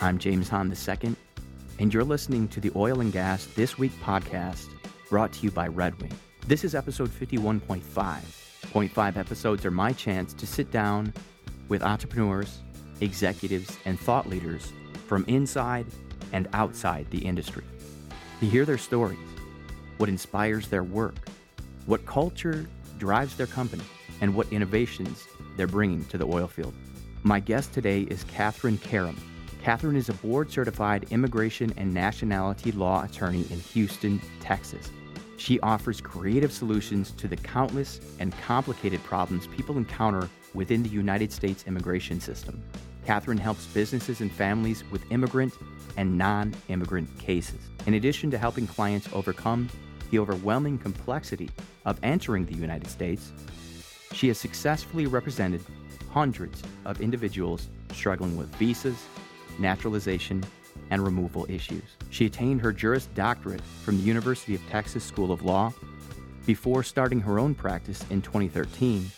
I'm James Hahn II, and you're listening to the Oil and Gas This Week podcast brought to you by Red Wing. This is episode 51.5. Point five episodes are my chance to sit down with entrepreneurs, executives, and thought leaders from inside and outside the industry to hear their stories, what inspires their work, what culture drives their company, and what innovations they're bringing to the oil field. My guest today is Catherine Karam. Catherine is a board certified immigration and nationality law attorney in Houston, Texas. She offers creative solutions to the countless and complicated problems people encounter within the United States immigration system. Catherine helps businesses and families with immigrant and non immigrant cases. In addition to helping clients overcome the overwhelming complexity of entering the United States, she has successfully represented hundreds of individuals struggling with visas, naturalization, and removal issues. She attained her Juris Doctorate from the University of Texas School of Law. Before starting her own practice in 2013,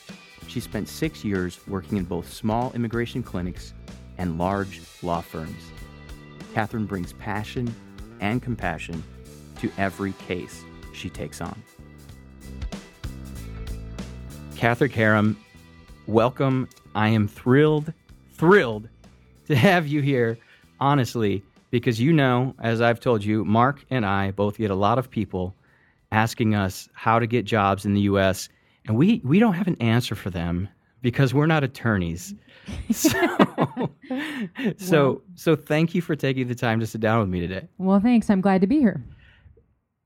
she spent six years working in both small immigration clinics and large law firms. Catherine brings passion and compassion to every case she takes on. Catherine Karam, welcome. I am thrilled, thrilled to have you here, honestly, because you know, as I've told you, Mark and I both get a lot of people asking us how to get jobs in the U.S., and we, we don't have an answer for them because we're not attorneys. So, so, so thank you for taking the time to sit down with me today. Well, thanks. I'm glad to be here.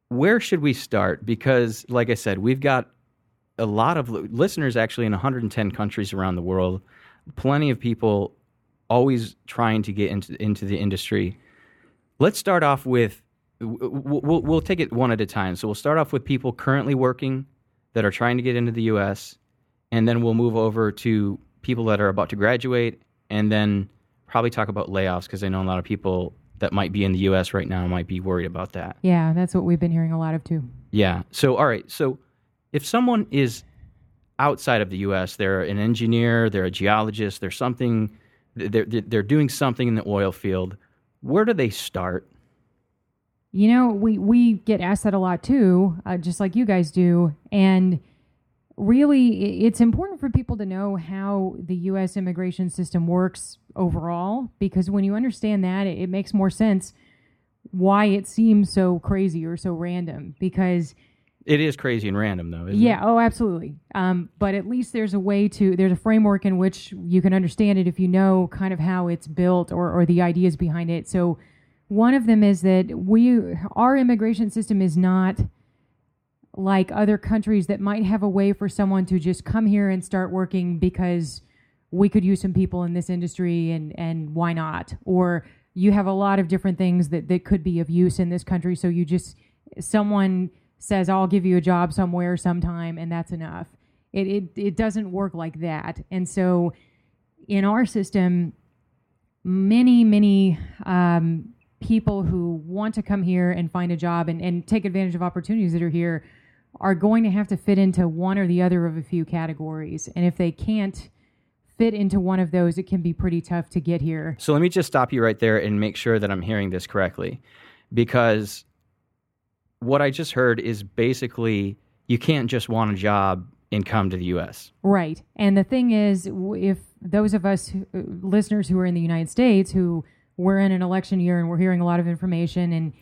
where should we start? Because, like I said, we've got a lot of listeners actually in 110 countries around the world. Plenty of people always trying to get into into the industry. Let's start off with we'll, we'll take it one at a time. So we'll start off with people currently working that are trying to get into the U.S., and then we'll move over to people that are about to graduate, and then probably talk about layoffs because I know a lot of people that might be in the U.S. right now might be worried about that. Yeah, that's what we've been hearing a lot of too. Yeah. So, all right. So, if someone is outside of the U.S., they're an engineer, they're a geologist, they're something, they're they're doing something in the oil field. Where do they start? You know, we we get asked that a lot too, uh, just like you guys do, and really, it's important for people to know how the U.S. immigration system works overall, because when you understand that, it, it makes more sense why it seems so crazy or so random. Because It is crazy and random, though. Isn't yeah, It? oh, absolutely. Um, but at least there's a way to there's a framework in which you can understand it if you know kind of how it's built or or the ideas behind it. So one of them is that we our immigration system is not like other countries that might have a way for someone to just come here and start working because we could use some people in this industry and and why not or you have a lot of different things that that could be of use in this country so you just someone says I'll give you a job somewhere sometime and that's enough. It it it doesn't work like that. And so in our system many many um, people who want to come here and find a job and, and take advantage of opportunities that are here are going to have to fit into one or the other of a few categories. And if they can't fit into one of those it can be pretty tough to get here. So let me just stop you right there and make sure that I'm hearing this correctly, because what I just heard is basically you can't just want a job and come to the U.S. Right. And the thing is, if those of us who, uh, listeners who are in the United States who we're in an election year and we're hearing a lot of information, and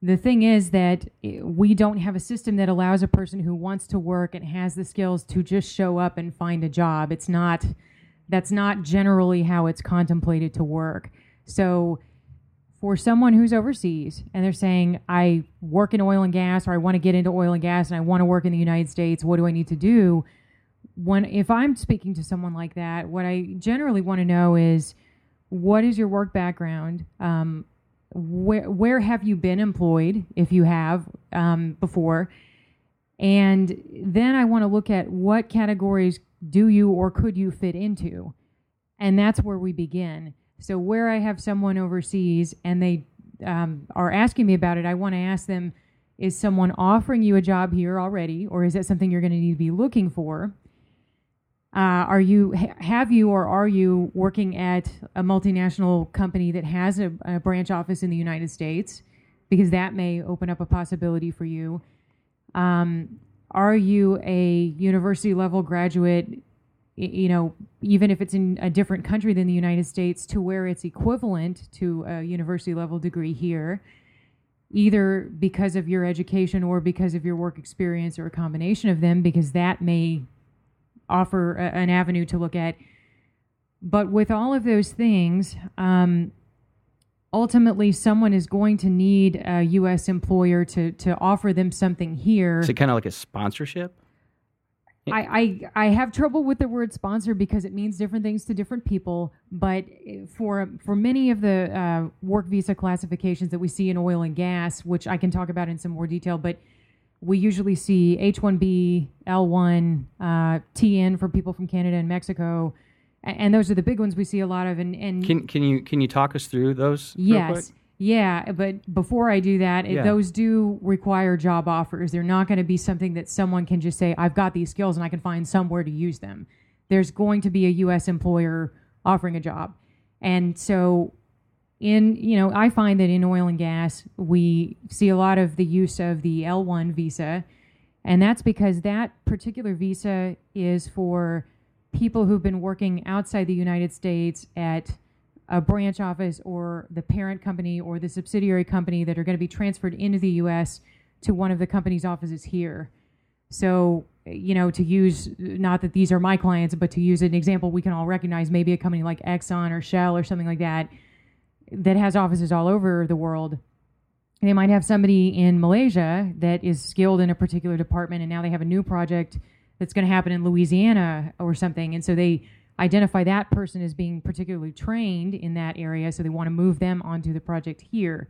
the thing is that eh, we don't have a system that allows a person who wants to work and has the skills to just show up and find a job. It's not, that's not generally how it's contemplated to work. So, for someone who's overseas and they're saying, I work in oil and gas or I want to get into oil and gas and I want to work in the United States, what do I need to do? When if I'm speaking to someone like that, what I generally want to know is what is your work background? Um, where where have you been employed if you have um, before? And then I want to look at what categories do you or could you fit into? And that's where we begin. So, where I have someone overseas and they um, are asking me about it, I want to ask them is someone offering you a job here already, or is that something you're going to need to be looking for? Uh, are you ha- have you or are you working at a multinational company that has a, a branch office in the United States? Because that may open up a possibility for you. Um, are you a university level graduate? You know, even if it's in a different country than the United States, to where it's equivalent to a university level degree here, either because of your education or because of your work experience or a combination of them, because that may offer a, an avenue to look at. But with all of those things, um, ultimately, someone is going to need a U.S. employer to to offer them something here. Is it kind of like a sponsorship? I, I I have trouble with the word sponsor because it means different things to different people. But for for many of the uh, work visa classifications that we see in oil and gas, which I can talk about in some more detail, but we usually see H-1B, L-1, uh, TN for people from Canada and Mexico, and those are the big ones we see a lot of. And, and Can can you can you talk us through those? real quick? Yes. Yeah, but before I do that, it, Yeah. those do require job offers. They're not going to be something that someone can just say, "I've got these skills and I can find somewhere to use them." There's going to be a U.S. employer offering a job, and so in you know, I find that in oil and gas we see a lot of the use of the L1 visa, and that's because that particular visa is for people who've been working outside the United States at a branch office or the parent company or the subsidiary company that are going to be transferred into the US to one of the company's offices here. So, you know, to use, not that these are my clients, but to use an example we can all recognize, maybe a company like Exxon or Shell or something like that, that has offices all over the world. They might have somebody in Malaysia that is skilled in a particular department, and now they have a new project that's going to happen in Louisiana or something. And so they identify that person as being particularly trained in that area, so they want to move them onto the project here.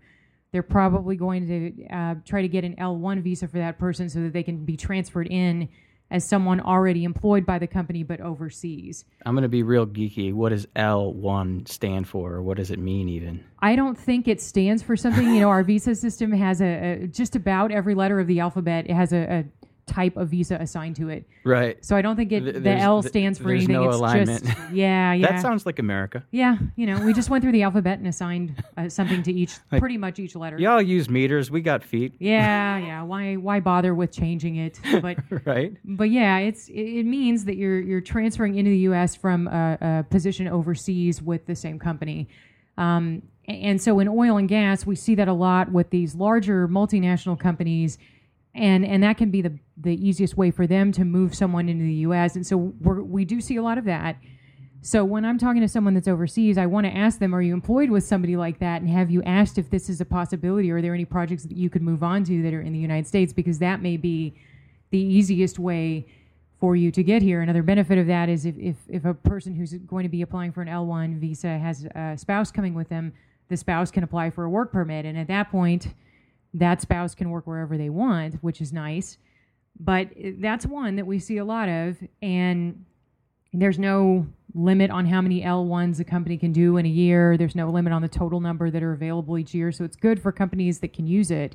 They're probably going to uh, try to get an L1 visa for that person so that they can be transferred in as someone already employed by the company but overseas. I'm going to be real geeky. What does L1 stand for, or what does it mean even? I don't think it stands for something. You know, our visa system has a, a just about every letter of the alphabet. It has a, a type of visa assigned to it. Right. So I don't think it Th- the there's- L th- stands for there's anything. no it's alignment. just yeah, yeah. That sounds like America. yeah, you know, we just went through the alphabet and assigned uh, something to each, pretty much each letter. Y'all use meters. We got feet. Yeah, yeah. Why, why bother with changing it? But, right. but yeah, it's it, it means that you're you're transferring into the U.S. from a, a position overseas with the same company. Um, a- and so in oil and gas, we see that a lot with these larger multinational companies, and and that can be the the easiest way for them to move someone into the U.S. And so we do see a lot of that. So when I'm talking to someone that's overseas, I want to ask them, are you employed with somebody like that? And have you asked if this is a possibility? Are there any projects that you could move on to that are in the United States? Because that may be the easiest way for you to get here. Another benefit of that is if, if, if a person who's going to be applying for an L1 visa has a spouse coming with them, the spouse can apply for a work permit. And at that point, that spouse can work wherever they want, which is nice. But that's one that we see a lot of. And there's no limit on how many L1s a company can do in a year. There's no limit on the total number that are available each year. So it's good for companies that can use it.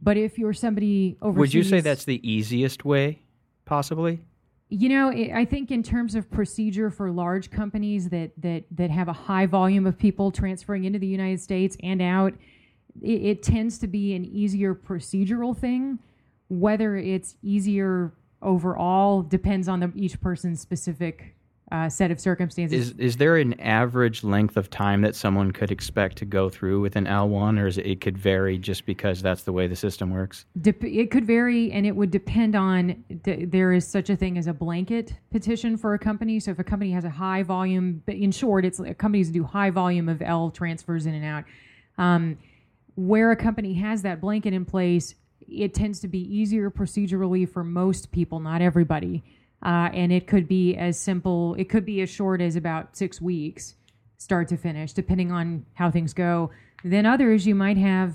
But if you're somebody overseas, Would you say that's the easiest way, possibly? you know, I think in terms of procedure for large companies that that that have a high volume of people transferring into the United States and out, it, it tends to be an easier procedural thing. Whether it's easier overall depends on the, each person's specific uh, set of circumstances. Is is there an average length of time that someone could expect to go through with an L1, or is it, it could vary just because that's the way the system works? Dep- it could vary and it would depend on d- there is such a thing as a blanket petition for a company so if a company has a high volume but in short it's companies do high volume of l transfers in and out um, where a company has that blanket in place it tends to be easier procedurally for most people not everybody uh, and it could be as simple it could be as short as about six weeks start to finish depending on how things go then others you might have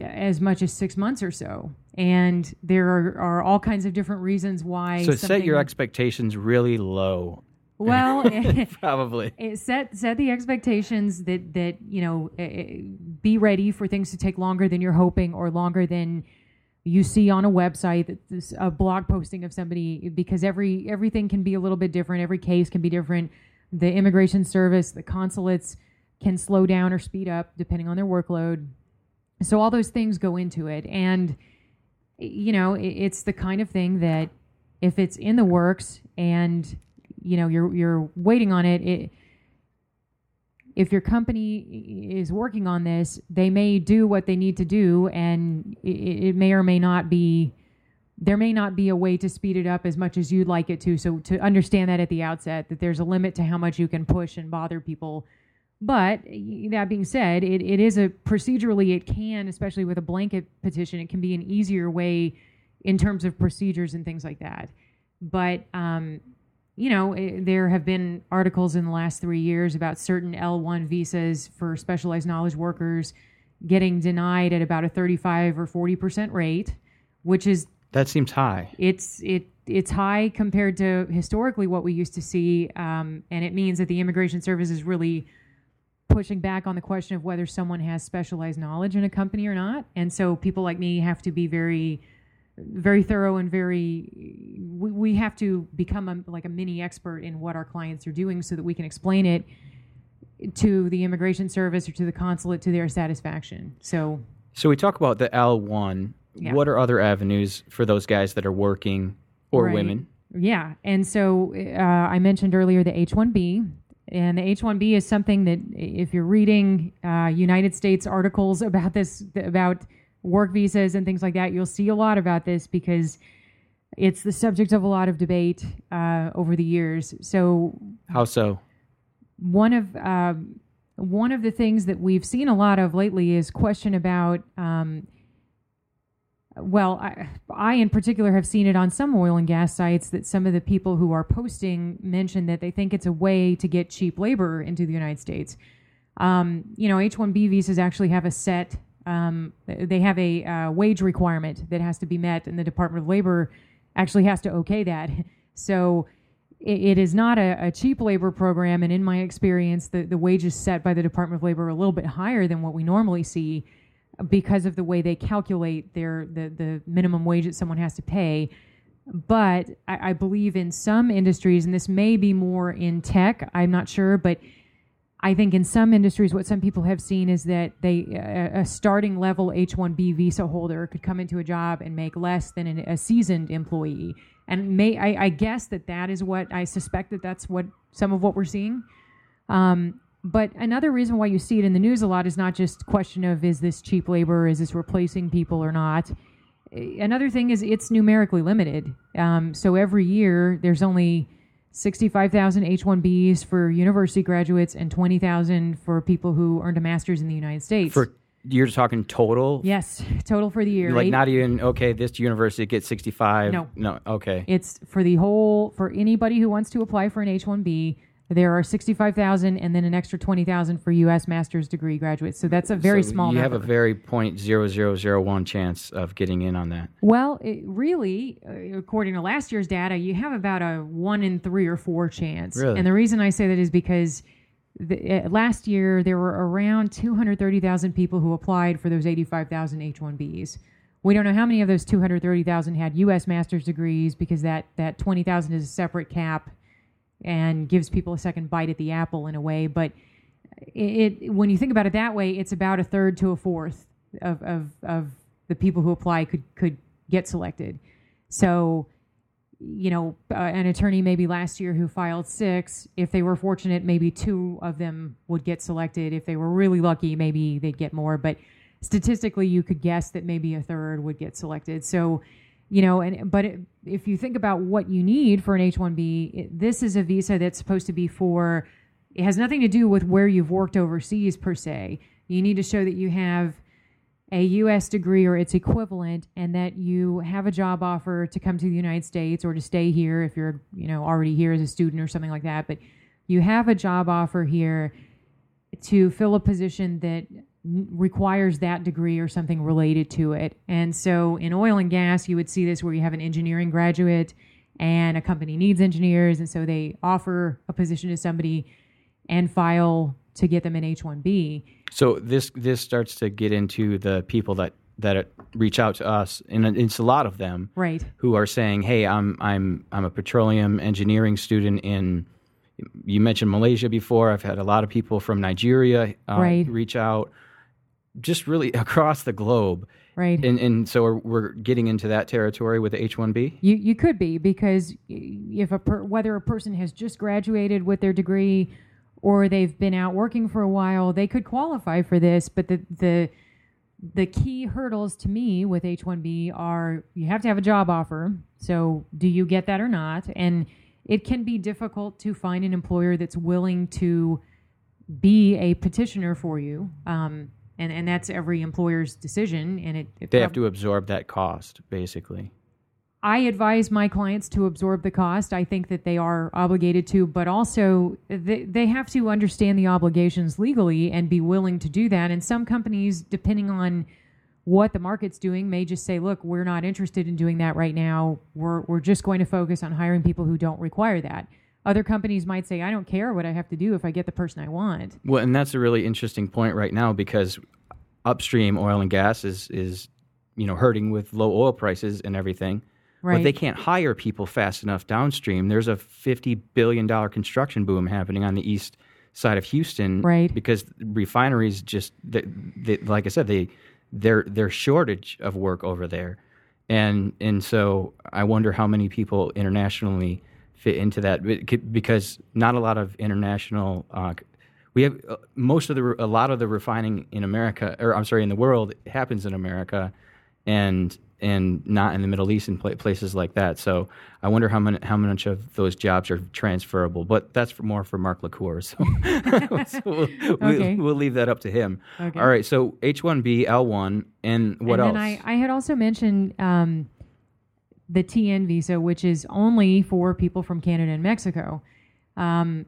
as much as six months or so. And there are, are all kinds of different reasons why. So set your expectations really low. Well. Probably. it set set the expectations that that you know eh, eh, be ready for things to take longer than you're hoping or longer than you see on a website that this, a blog posting of somebody because every everything can be a little bit different every case can be different the immigration service the consulates can slow down or speed up depending on their workload so all those things go into it and you know it, it's the kind of thing that if it's in the works and you know you're you're waiting on it, it if your company is working on this, they may do what they need to do, and it, it, may or may not be. There may not be a way to speed it up as much as you'd like it to. So to understand that at the outset, that there's a limit to how much you can push and bother people. But that being said, it, it is a procedurally it can, especially with a blanket petition, it can be an easier way in terms of procedures and things like that. But um, you know, eh, there have been articles in the last three years about certain L1 visas for specialized knowledge workers getting denied at about a 35 or 40 percent rate, which is that seems high. It's it it's high compared to historically what we used to see, um, and it means that the Immigration Service is really pushing back on the question of whether someone has specialized knowledge in a company or not. And so people like me have to be very very thorough and very we, we have to become a, like a mini expert in what our clients are doing so that we can explain it to the immigration service or to the consulate to their satisfaction so so we talk about the l1 yeah. what are other avenues for those guys that are working or right. women yeah and so uh, i mentioned earlier the h1b and the H-1B is something that, if you're reading uh, United States articles about this, about work visas and things like that, you'll see a lot about this because it's the subject of a lot of debate uh, over the years. So, how so? One of um, one of the things that we've seen a lot of lately is question about. Um, well, I, I in particular have seen it on some oil and gas sites that some of the people who are posting mention that they think it's a way to get cheap labor into the United States. Um, you know, H 1B visas actually have a set um, they have a uh, wage requirement that has to be met, and the Department of Labor actually has to okay that. So it, it is not a, a, cheap labor program, and in my experience, the, the wages set by the Department of Labor are a little bit higher than what we normally see because of the way they calculate their the, the minimum wage that someone has to pay. But I, I believe in some industries, and this may be more in tech, I'm not sure, but I think in some industries, what some people have seen is that they a, starting level H-1B visa holder could come into a job and make less than an, a seasoned employee, and may I, I, guess that that is what I suspect that that's what some of what we're seeing. Um, but another reason why you see it in the news a lot is not just question of is this cheap labor, is this replacing people or not. Another thing is it's numerically limited. Um, so every year there's only 65,000 H-1Bs for university graduates and 20,000 for people who earned a master's in the United States. For you're talking total? Yes, total for the year. Like Eight, not even okay. This university gets 65. No, no. Okay. It's for the whole for anybody who wants to apply for an H-1B. There are 65,000 and then an extra 20,000 for U.S. master's degree graduates. So that's a very small. so small you number. have a very point zero zero zero one chance of getting in on that. Well, it really, uh, according to last year's data, you have about a one in three or four chance. Really? And the reason I say that is because the, uh, last year there were around 230,000 people who applied for those 85,000 H-1Bs. We don't know how many of those 230,000 had U.S. master's degrees because that, that 20,000 is a separate cap and gives people a second bite at the apple in a way. But it, it when you think about it that way, it's about a third to a fourth of, of, of the people who apply could could get selected. So, you know, uh, an attorney maybe last year who filed six, if they were fortunate, maybe two of them would get selected. If they were really lucky, maybe they'd get more. But statistically, you could guess that maybe a third would get selected. So you know and but it, if you think about what you need for an H1B it, this is a visa that's supposed to be for it has nothing to do with where you've worked overseas per se. You need to show that you have a US degree or its equivalent and that you have a job offer to come to the United States or to stay here if you're you know already here as a student or something like that. But you have a job offer here to fill a position that requires that degree or something related to it. And so in oil and gas, you would see this where you have an engineering graduate and a company needs engineers. And so they offer a position to somebody and file to get them an H 1B. So this this starts to get into the people that that reach out to us, and it's a lot of them, right? Who are saying, "Hey, I'm I'm I'm a petroleum engineering student in." You mentioned Malaysia before. I've had a lot of people from Nigeria uh, right. reach out, just really across the globe. Right. And, and so we're, we're getting into that territory with the H one B. You you could be because if a per, whether a person has just graduated with their degree or they've been out working for a while, they could qualify for this. But the the the key hurdles to me with H1B are you have to have a job offer. So, do you get that or not? And it can be difficult to find an employer that's willing to be a petitioner for you. Um, and, and that's every employer's decision. And it, it they prob- have to absorb that cost, basically. I advise my clients to absorb the cost. I think that they are obligated to, but also they, they have to understand the obligations legally and be willing to do that. And some companies, depending on what the market's doing, may just say, look, we're not interested in doing that right now. We're, we're just going to focus on hiring people who don't require that. Other companies might say, I don't care what I have to do if I get the person I want. Well, and that's a really interesting point right now because upstream oil and gas is, is you know, hurting with low oil prices and everything Right. But they can't hire people fast enough downstream. There's a $50 billion construction boom happening on the east side of Houston. Right. Because refineries just, they, they, like I said, they, they're, they're shortage of work over there. And, and so I wonder how many people internationally fit into that because not a lot of international uh, we have uh, most of the a lot of the refining in America or I'm sorry in the world happens in America and and not in the Middle East and places like that. So I wonder how many, how much of those jobs are transferable. But that's for more for Mark LaCour. So, so we'll, okay. we'll, we'll, leave that up to him. Okay. All right. So H one B L one and what else and else? I, I had also mentioned um, the TN visa, which is only for people from Canada and Mexico. Um,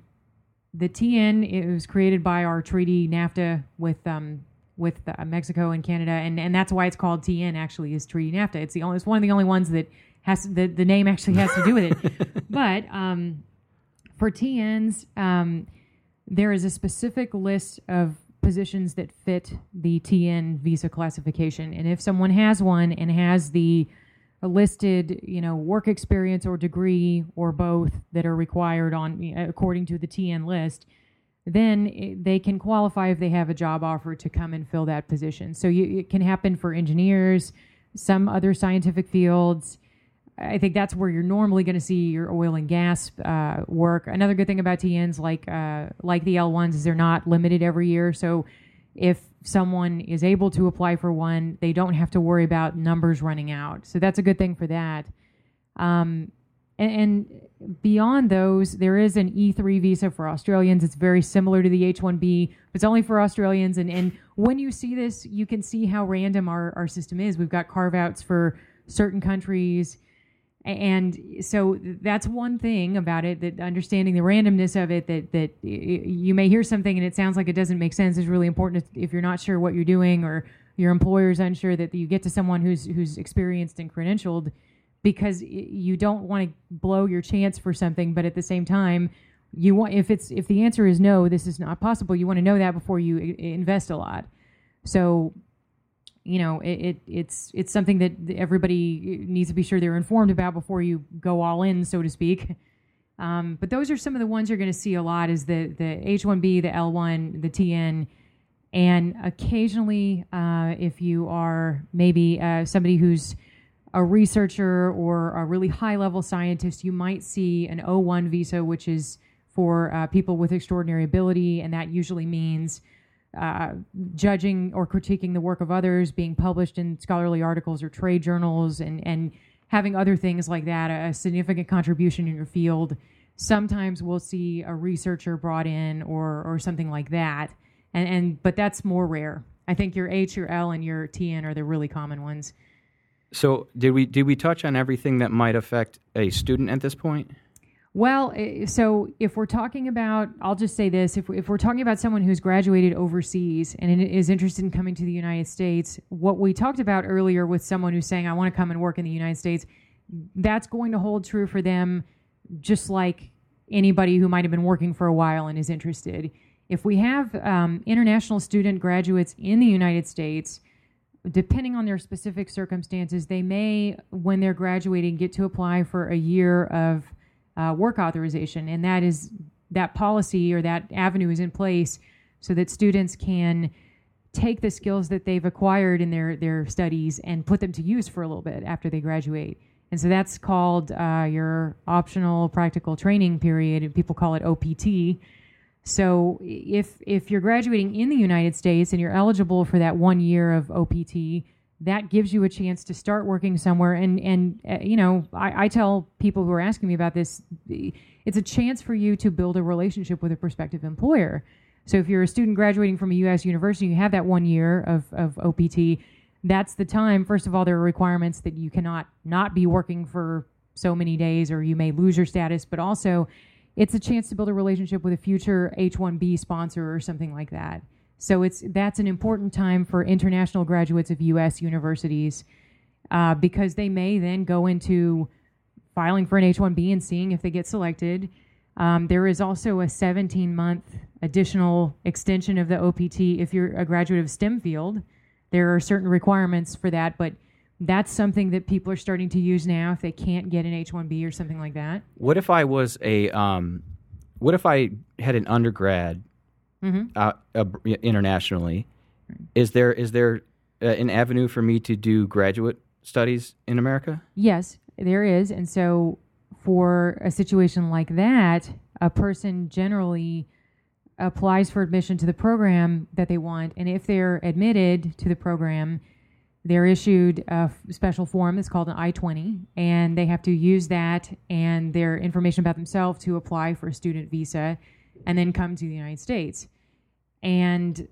the TN it was created by our treaty NAFTA with um, with uh, Mexico and Canada, and, and that's why it's called TN. Actually, is Treaty NAFTA. It's the only it's one of the only ones that has the the name actually has to do with it. but um, for TNs, um, there is a specific list of positions that fit the TN visa classification, and if someone has one and has the listed, you know, work experience or degree or both that are required on according to the TN list then they can qualify if they have a job offer to come and fill that position. So you, it can happen for engineers, some other scientific fields. I think that's where you're normally going to see your oil and gas uh, work. Another good thing about TNs, like uh, like the L1s, is they're not limited every year. So if someone is able to apply for one, they don't have to worry about numbers running out. So that's a good thing for that. Um, and, and, beyond those, there is an E3 visa for Australians. It's very similar to the H1B, but it's only for Australians. And, and when you see this, you can see how random our, our system is. We've got carve outs for certain countries. And so that's one thing about it that understanding the randomness of it that that you may hear something and it sounds like it doesn't make sense is really important if you're not sure what you're doing or your employer is unsure that you get to someone who's who's experienced and credentialed because you don't want to blow your chance for something, but at the same time, you want if it's if the answer is no, this is not possible. You want to know that before you invest a lot. So, you know, it, it, it's it's something that everybody needs to be sure they're informed about before you go all in, so to speak. Um, but those are some of the ones you're going to see a lot: is the the H1B, the L1, the TN, and occasionally, uh, if you are maybe uh, somebody who's a researcher or a really high level scientist, you might see an O1 visa, which is for uh, people with extraordinary ability, and that usually means uh, judging or critiquing the work of others, being published in scholarly articles or trade journals, and, and having other things like that, a significant contribution in your field. Sometimes we'll see a researcher brought in or, or something like that, and, and but that's more rare. I think your H, your L, and your TN are the really common ones. So did we did we touch on everything that might affect a student at this point? Well, eh, so if we're talking about, I'll just say this: if if we're talking about someone who's graduated overseas and is interested in coming to the United States, what we talked about earlier with someone who's saying, "I want to come and work in the United States," that's going to hold true for them, just like anybody who might have been working for a while and is interested. If we have um, international student graduates in the United States depending on their specific circumstances, they may, when they're graduating, get to apply for a year of uh, work authorization, and that is that policy or that avenue is in place so that students can take the skills that they've acquired in their their studies and put them to use for a little bit after they graduate. And so that's called uh, your optional practical training period. People call it OPT. So if if you're graduating in the United States and you're eligible for that one year of OPT, that gives you a chance to start working somewhere. And and uh, you know, I, I tell people who are asking me about this, it's a chance for you to build a relationship with a prospective employer. So if you're a student graduating from a U.S. university, you have that one year of, of OPT. That's the time. First of all, there are requirements that you cannot not be working for so many days, or you may lose your status. But also, it's a chance to build a relationship with a future H-1B sponsor or something like that. So it's that's an important time for international graduates of U.S. universities uh, because they may then go into filing for an H-1B and seeing if they get selected. Um, there is also a 17 month additional extension of the OPT if you're a graduate of STEM field. There are certain requirements for that, but that's something that people are starting to use now if they can't get an H-1B or something like that. What if I was a um, what if I had an undergrad mm-hmm. uh, uh, internationally? Is there is there uh, an avenue for me to do graduate studies in America? Yes, there is, and so for a situation like that, a person generally applies for admission to the program that they want, and if they're admitted to the program, they're issued a special form that's called an I 20, and they have to use that and their information about themselves to apply for a student visa and then come to the United States. And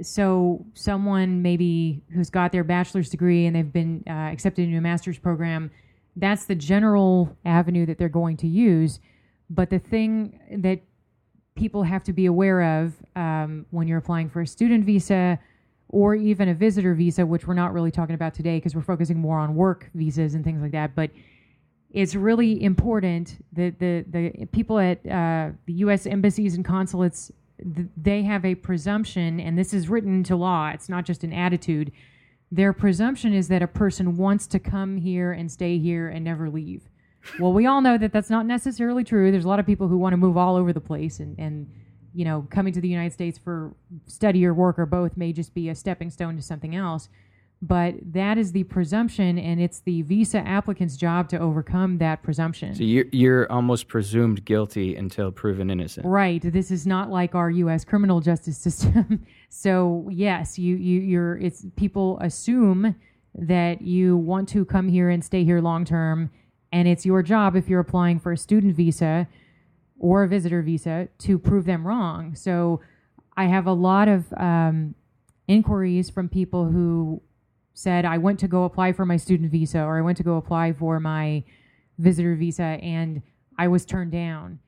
so, someone maybe who's got their bachelor's degree and they've been uh, accepted into a master's program, that's the general avenue that they're going to use. But the thing that people have to be aware of um, when you're applying for a student visa or even a visitor visa, which we're not really talking about today because we're focusing more on work visas and things like that. But it's really important that the, the people at uh, the U.S. embassies and consulates th- they have a presumption, and this is written into law. It's not just an attitude. Their presumption is that a person wants to come here and stay here and never leave. Well, we all know that that's not necessarily true. There's a lot of people who want to move all over the place, and, and you know, coming to the United States for study or work or both may just be a stepping stone to something else. But that is the presumption, and it's the visa applicant's job to overcome that presumption. So you're, you're almost presumed guilty until proven innocent. Right. This is not like our U.S. criminal justice system. so yes, you you you're it's people assume that you want to come here and stay here long term and it's your job, if you're applying for a student visa or a visitor visa, to prove them wrong. So I have a lot of um, inquiries from people who said, I went to go apply for my student visa or I went to go apply for my visitor visa and I was turned down.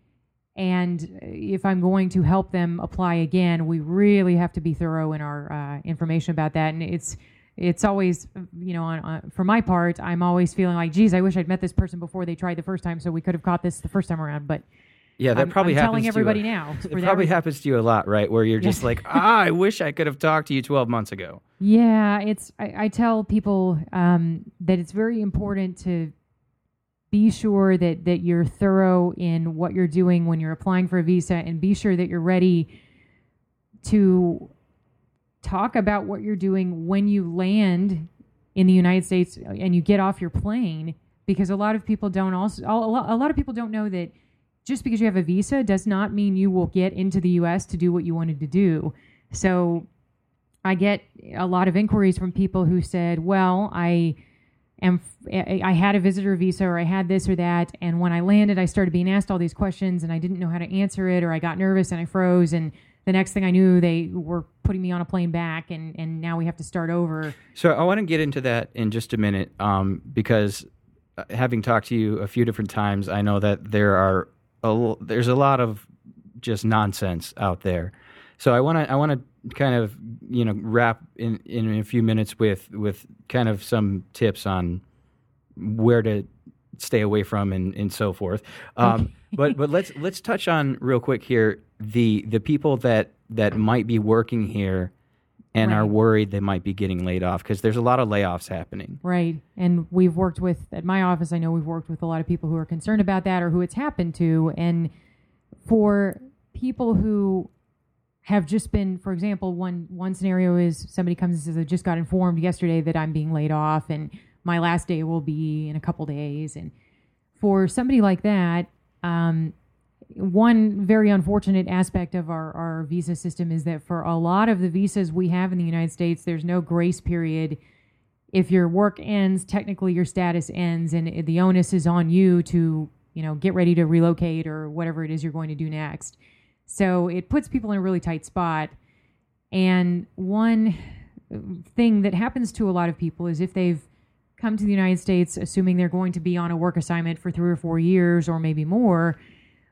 And if I'm going to help them apply again, we really have to be thorough in our uh, information about that. And it's it's always, you know, on, on, for my part, I'm always feeling like, geez, I wish I'd met this person before they tried the first time, so we could have caught this the first time around. But yeah, that I'm, probably I'm happens telling everybody to you. now. It probably happens to you a lot, right? Where you're just like, ah, I wish I could have talked to you 12 months ago. Yeah, it's. I, I tell people um, that it's very important to be sure that that you're thorough in what you're doing when you're applying for a visa, and be sure that you're ready to talk about what you're doing when you land in the United States and you get off your plane because a lot of people don't also a lot of people don't know that just because you have a visa does not mean you will get into the US to do what you wanted to do. So I get a lot of inquiries from people who said, "Well, I am I had a visitor visa or I had this or that and when I landed I started being asked all these questions and I didn't know how to answer it or I got nervous and I froze and the next thing I knew, they were putting me on a plane back, and, and now we have to start over. So I want to get into that in just a minute um, because uh, having talked to you a few different times, I know that there are a, there's a lot of just nonsense out there. So I want to I want to kind of you know wrap in in a few minutes with with kind of some tips on where to stay away from and, and so forth. Um, but but let's let's touch on real quick here the the people that that might be working here and are worried they might be getting laid off because there's a lot of layoffs happening. Right. And we've worked with, at my office, I know we've worked with a lot of people who are concerned about that or who it's happened to. And for people who have just been, for example, one, one scenario is somebody comes and says, I just got informed yesterday that I'm being laid off and my last day will be in a couple days. And for somebody like that, um, one very unfortunate aspect of our, our visa system is that for a lot of the visas we have in the United States, there's no grace period. If your work ends, technically your status ends, and the onus is on you to, you know, get ready to relocate or whatever it is you're going to do next. So it puts people in a really tight spot. And one thing that happens to a lot of people is if they've come to the United States assuming they're going to be on a work assignment for three or four years or maybe more,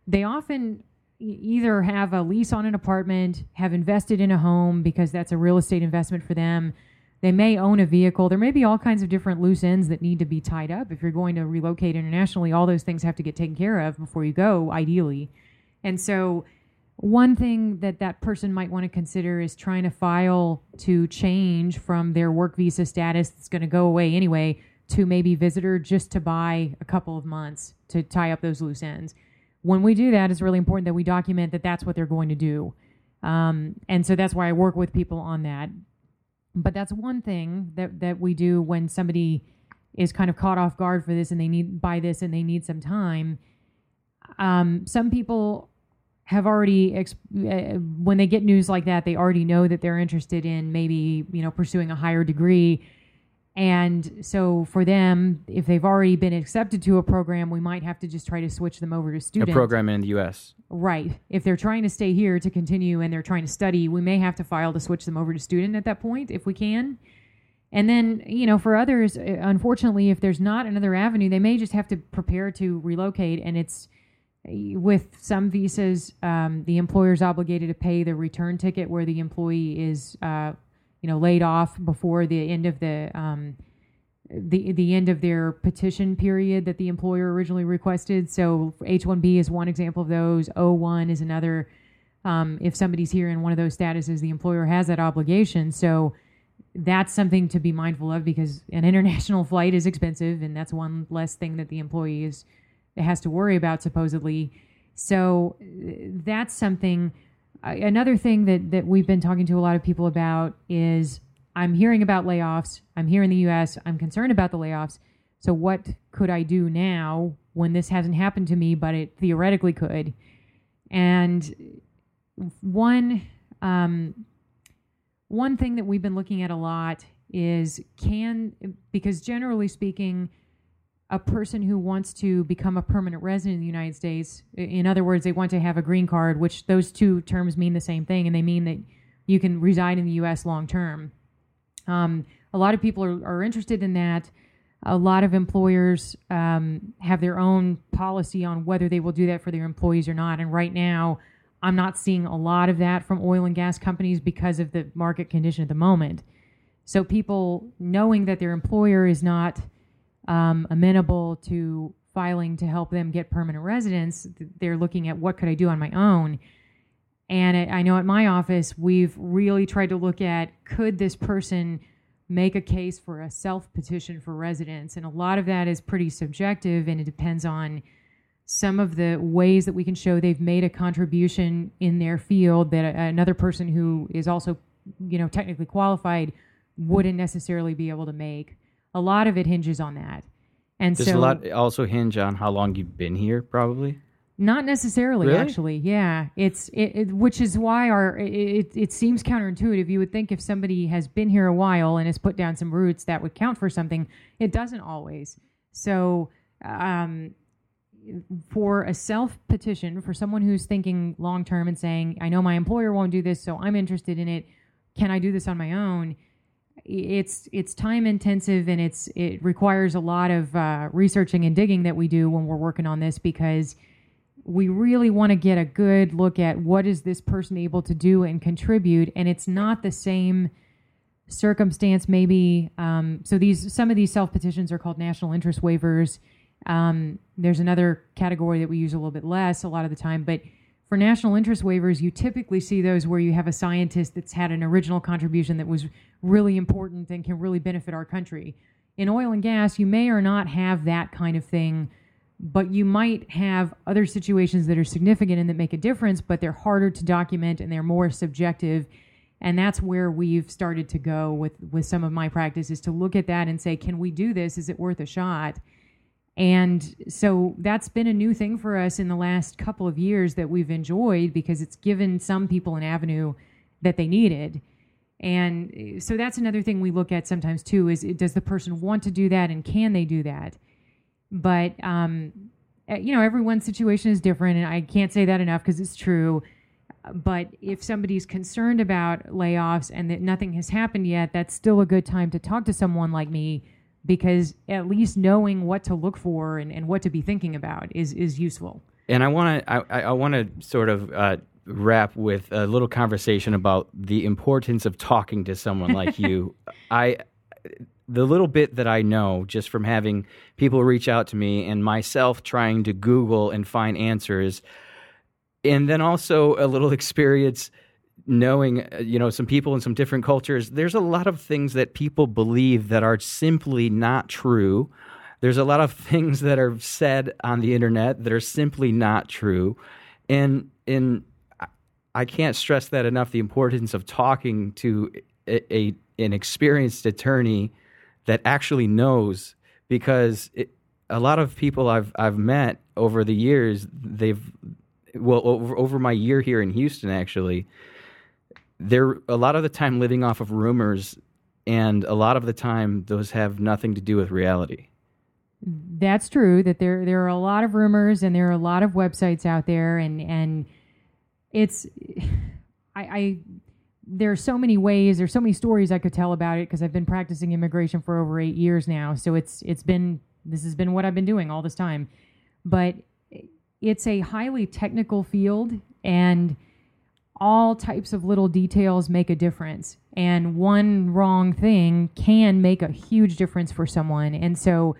they often either have a lease on an apartment, have invested in a home because that's a real estate investment for them. They may own a vehicle. There may be all kinds of different loose ends that need to be tied up. If you're going to relocate internationally, all those things have to get taken care of before you go, ideally. And so, one thing that that person might want to consider is trying to file to change from their work visa status that's going to go away anyway to maybe visitor just to buy a couple of months to tie up those loose ends. When we do that, it's really important that we document that that's what they're going to do. Um, and so that's why I work with people on that. But that's one thing that, that we do when somebody is kind of caught off guard for this and they need buy this and they need some time. Um, some people have already uh, when they get news like that, they already know that they're interested in maybe you know pursuing a higher degree. And so for them, if they've already been accepted to a program, we might have to just try to switch them over to student A program in the U.S. Right. If they're trying to stay here to continue and they're trying to study, we may have to file to switch them over to student at that point if we can. And then, you know, for others, uh, unfortunately, if there's not another avenue, they may just have to prepare to relocate. And it's with some visas, um, the is obligated to pay the return ticket where the employee is, uh, you know, laid off before the end of the um, the the end of their petition period that the employer originally requested. So H-1B is one example of those. O-1 is another. Um, if somebody's here in one of those statuses, the employer has that obligation. So that's something to be mindful of because an international flight is expensive, and that's one less thing that the employee is has to worry about supposedly. So that's something. Uh, another thing that that we've been talking to a lot of people about is I'm hearing about layoffs. I'm here in the U.S. I'm concerned about the layoffs. So what could I do now when this hasn't happened to me, but it theoretically could? And one um, one thing that we've been looking at a lot is can because generally speaking a person who wants to become a permanent resident in the United States in other words they want to have a green card which those two terms mean the same thing and they mean that you can reside in the US long term um, a lot of people are, are interested in that a lot of employers um, have their own policy on whether they will do that for their employees or not and right now I'm not seeing a lot of that from oil and gas companies because of the market condition at the moment. So people knowing that their employer is not um, amenable to filing to help them get permanent residence, they're looking at what could I do on my own. And I know at my office we've really tried to look at could this person make a case for a self petition for residence, and a lot of that is pretty subjective, and it depends on some of the ways that we can show they've made a contribution in their field that another person who is also, you know, technically qualified wouldn't necessarily be able to make. A lot of it hinges on that. And Does so a lot also hinge on how long you've been here, probably? not necessarily, Really? actually. Yeah, it's it, it, which is why our it, it it seems counterintuitive. You would think if somebody has been here a while and has put down some roots, that would count for something. It doesn't always. So, um, for a self petition for someone who's thinking long term and saying, "I know my employer won't do this, so I'm interested in it. Can I do this on my own?" It's it's time intensive and it's it requires a lot of uh, researching and digging that we do when we're working on this because we really want to get a good look at what is this person able to do and contribute. And it's not the same circumstance maybe um, so these some of these self petitions are called national interest waivers. Um, there's another category that we use a little bit less a lot of the time but For national interest waivers, you typically see those where you have a scientist that's had an original contribution that was really important and can really benefit our country. In oil and gas, you may or not have that kind of thing, but you might have other situations that are significant and that make a difference, but they're harder to document and they're more subjective. And that's where we've started to go with, with some of my practices to look at that and say, can we do this? Is it worth a shot? And so that's been a new thing for us in the last couple of years that we've enjoyed because it's given some people an avenue that they needed. And so that's another thing we look at sometimes too is does the person want to do that and can they do that? But um, eh, you know, everyone's situation is different, and I can't say that enough because it's true. But if somebody's concerned about layoffs and that nothing has happened yet, that's still a good time to talk to someone like me because at least knowing what to look for and, and what to be thinking about is is useful. And I want to I, I want to sort of uh, wrap with a little conversation about the importance of talking to someone like you. I the little bit that I know just from having people reach out to me and myself trying to Google and find answers, and then also a little experience knowing uh, you know some people in some different cultures there's a lot of things that people believe that are simply not true. There's a lot of things that are said on the internet that are simply not true. And in I can't stress that enough the importance of talking to a, a an experienced attorney that actually knows because it, a lot of people I've I've met over the years they've well over over my year here in Houston actually they're a lot of the time living off of rumors and a lot of the time those have nothing to do with reality. That's true that there there are a lot of rumors and there are a lot of websites out there and and it's I, I there are so many ways there's so many stories i could tell about it because i've been practicing immigration for over eight years now so it's it's been this has been what i've been doing all this time. But it's a highly technical field and all types of little details make a difference. And one wrong thing can make a huge difference for someone. And so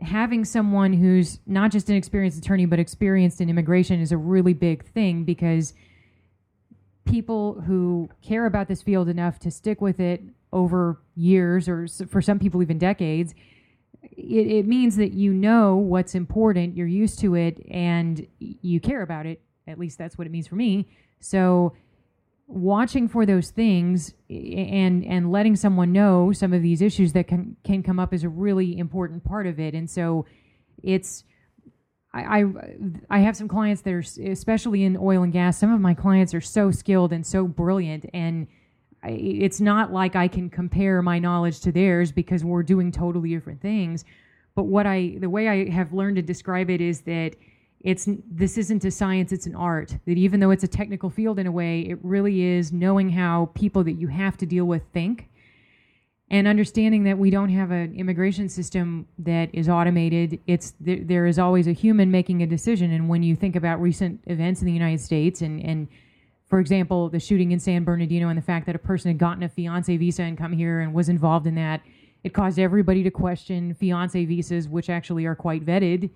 having someone who's not just an experienced attorney but experienced in immigration is a really big thing because people who care about this field enough to stick with it over years or for some people even decades it, it means that you know what's important you're used to it and you care about it. At least that's what it means for me so watching for those things and and letting someone know some of these issues that can can come up is a really important part of it. And so it's I, I, I have some clients that are especially in oil and gas some of my clients are so skilled and so brilliant. And it's not like I can compare my knowledge to theirs because we're doing totally different things. But what I the way I have learned to describe it is that it's this isn't a science it's an art. That even though it's a technical field in a way it really is knowing how people that you have to deal with think and understanding that we don't have an immigration system that is automated. It's there, there is always a human making a decision. And when you think about recent events in the united states and and for example the shooting in san bernardino and the fact that a person had gotten a fiance visa and come here and was involved in that it caused everybody to question fiance visas which actually are quite vetted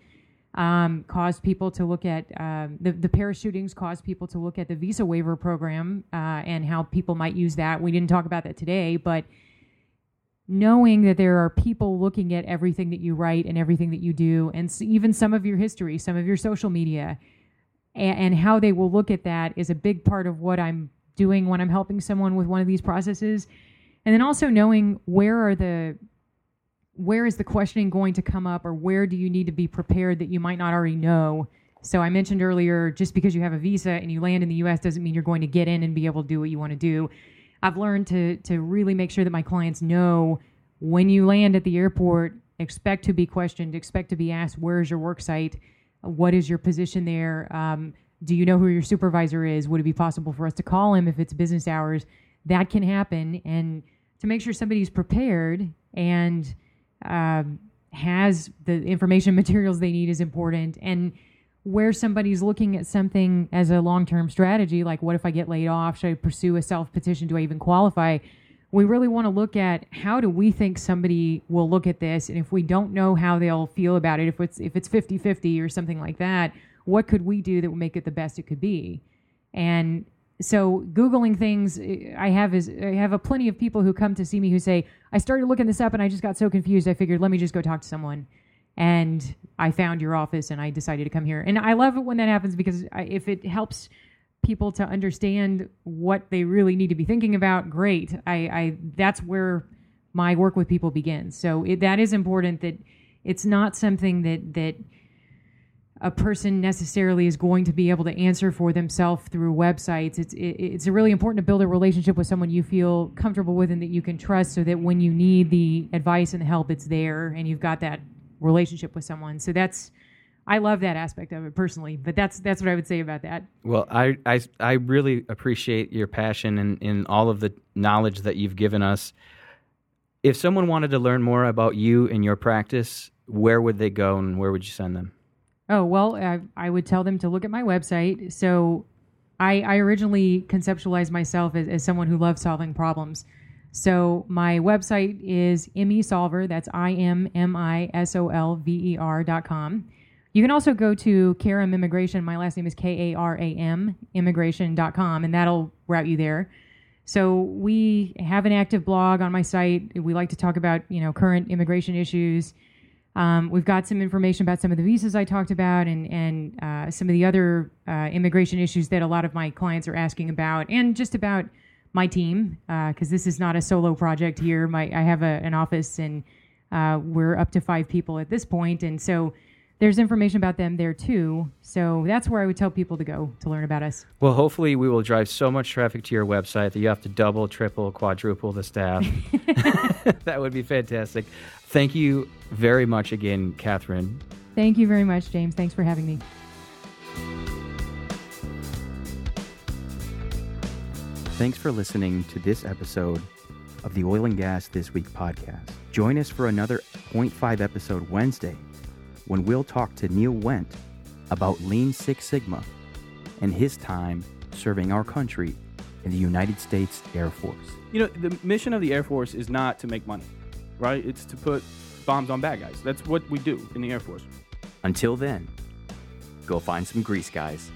um, caused people to look at um, the, the Paris shootings caused people to look at the visa waiver program uh, and how people might use that. We didn't talk about that today, but knowing that there are people looking at everything that you write and everything that you do, and even some of your history, some of your social media, and, and how they will look at that is a big part of what I'm doing when I'm helping someone with one of these processes. And then also knowing where are the where is the questioning going to come up or where do you need to be prepared that you might not already know? So i mentioned earlier just because you have a visa and you land in the us doesn't mean you're going to get in and be able to do what you want to do. I've learned to to really make sure that my clients know when you land at the airport expect to be questioned expect to be asked where's your work site? What is your position there? Um, do you know who your supervisor is? Would it be possible for us to call him if it's business hours? That can happen and to make sure somebody's prepared and um, has the information materials they need is important. And where somebody's looking at something as a long-term strategy like what if i get laid off? Should i pursue a self-petition? Do i even qualify? We really want to look at how do we think somebody will look at this? And if we don't know how they'll feel about it if it's if it's 50-50 or something like that what could we do that would make it the best it could be? And so googling things eh, i have is i have a plenty of people who come to see me who say i started looking this up and i just got so confused i figured let me just go talk to someone. And i found your office and i decided to come here. And i love it when that happens because I, if it helps people to understand what they really need to be thinking about great. I, I that's where my work with people begins. So it, that is important that it's not something that that a person necessarily is going to be able to answer for themselves through websites. It's it, it's really important to build a relationship with someone you feel comfortable with and that you can trust, so that when you need the advice and the help, it's there, and you've got that relationship with someone. So that's I love that aspect of it personally, but that's that's what I would say about that. Well, I I, I really appreciate your passion and in all of the knowledge that you've given us. If someone wanted to learn more about you and your practice, where would they go and where would you send them? Oh, well, I, I would tell them to look at my website. So I, I originally conceptualized myself as, as someone who loves solving problems. So my website is Solver. That's I M M I S O L V E R dot com. You can also go to Karam Immigration. My last name is K A R A M Immigration dot com, and that'll route you there. So we have an active blog on my site. We like to talk about, you know, current immigration issues. Um, we've got some information about some of the visas I talked about and, and uh, some of the other uh, immigration issues that a lot of my clients are asking about, and just about my team, because uh, this is not a solo project here. My, I have a, an office, and uh, we're up to five people at this point, and so there's information about them there too. So that's where I would tell people to go to learn about us. Well, hopefully, we will drive so much traffic to your website that you have to double, triple, quadruple the staff. that would be fantastic. Thank you very much again, Catherine. Thank you very much, James. Thanks for having me. Thanks for listening to this episode of the Oil and Gas This Week podcast. Join us for another 0.5 episode Wednesday when we'll talk to Neil Wendt about Lean Six Sigma and his time serving our country in the United States Air Force. You know, the mission of the Air Force is not to make money, right? It's to put bombs on bad guys. That's what we do in the Air Force. Until then, go find some grease, guys.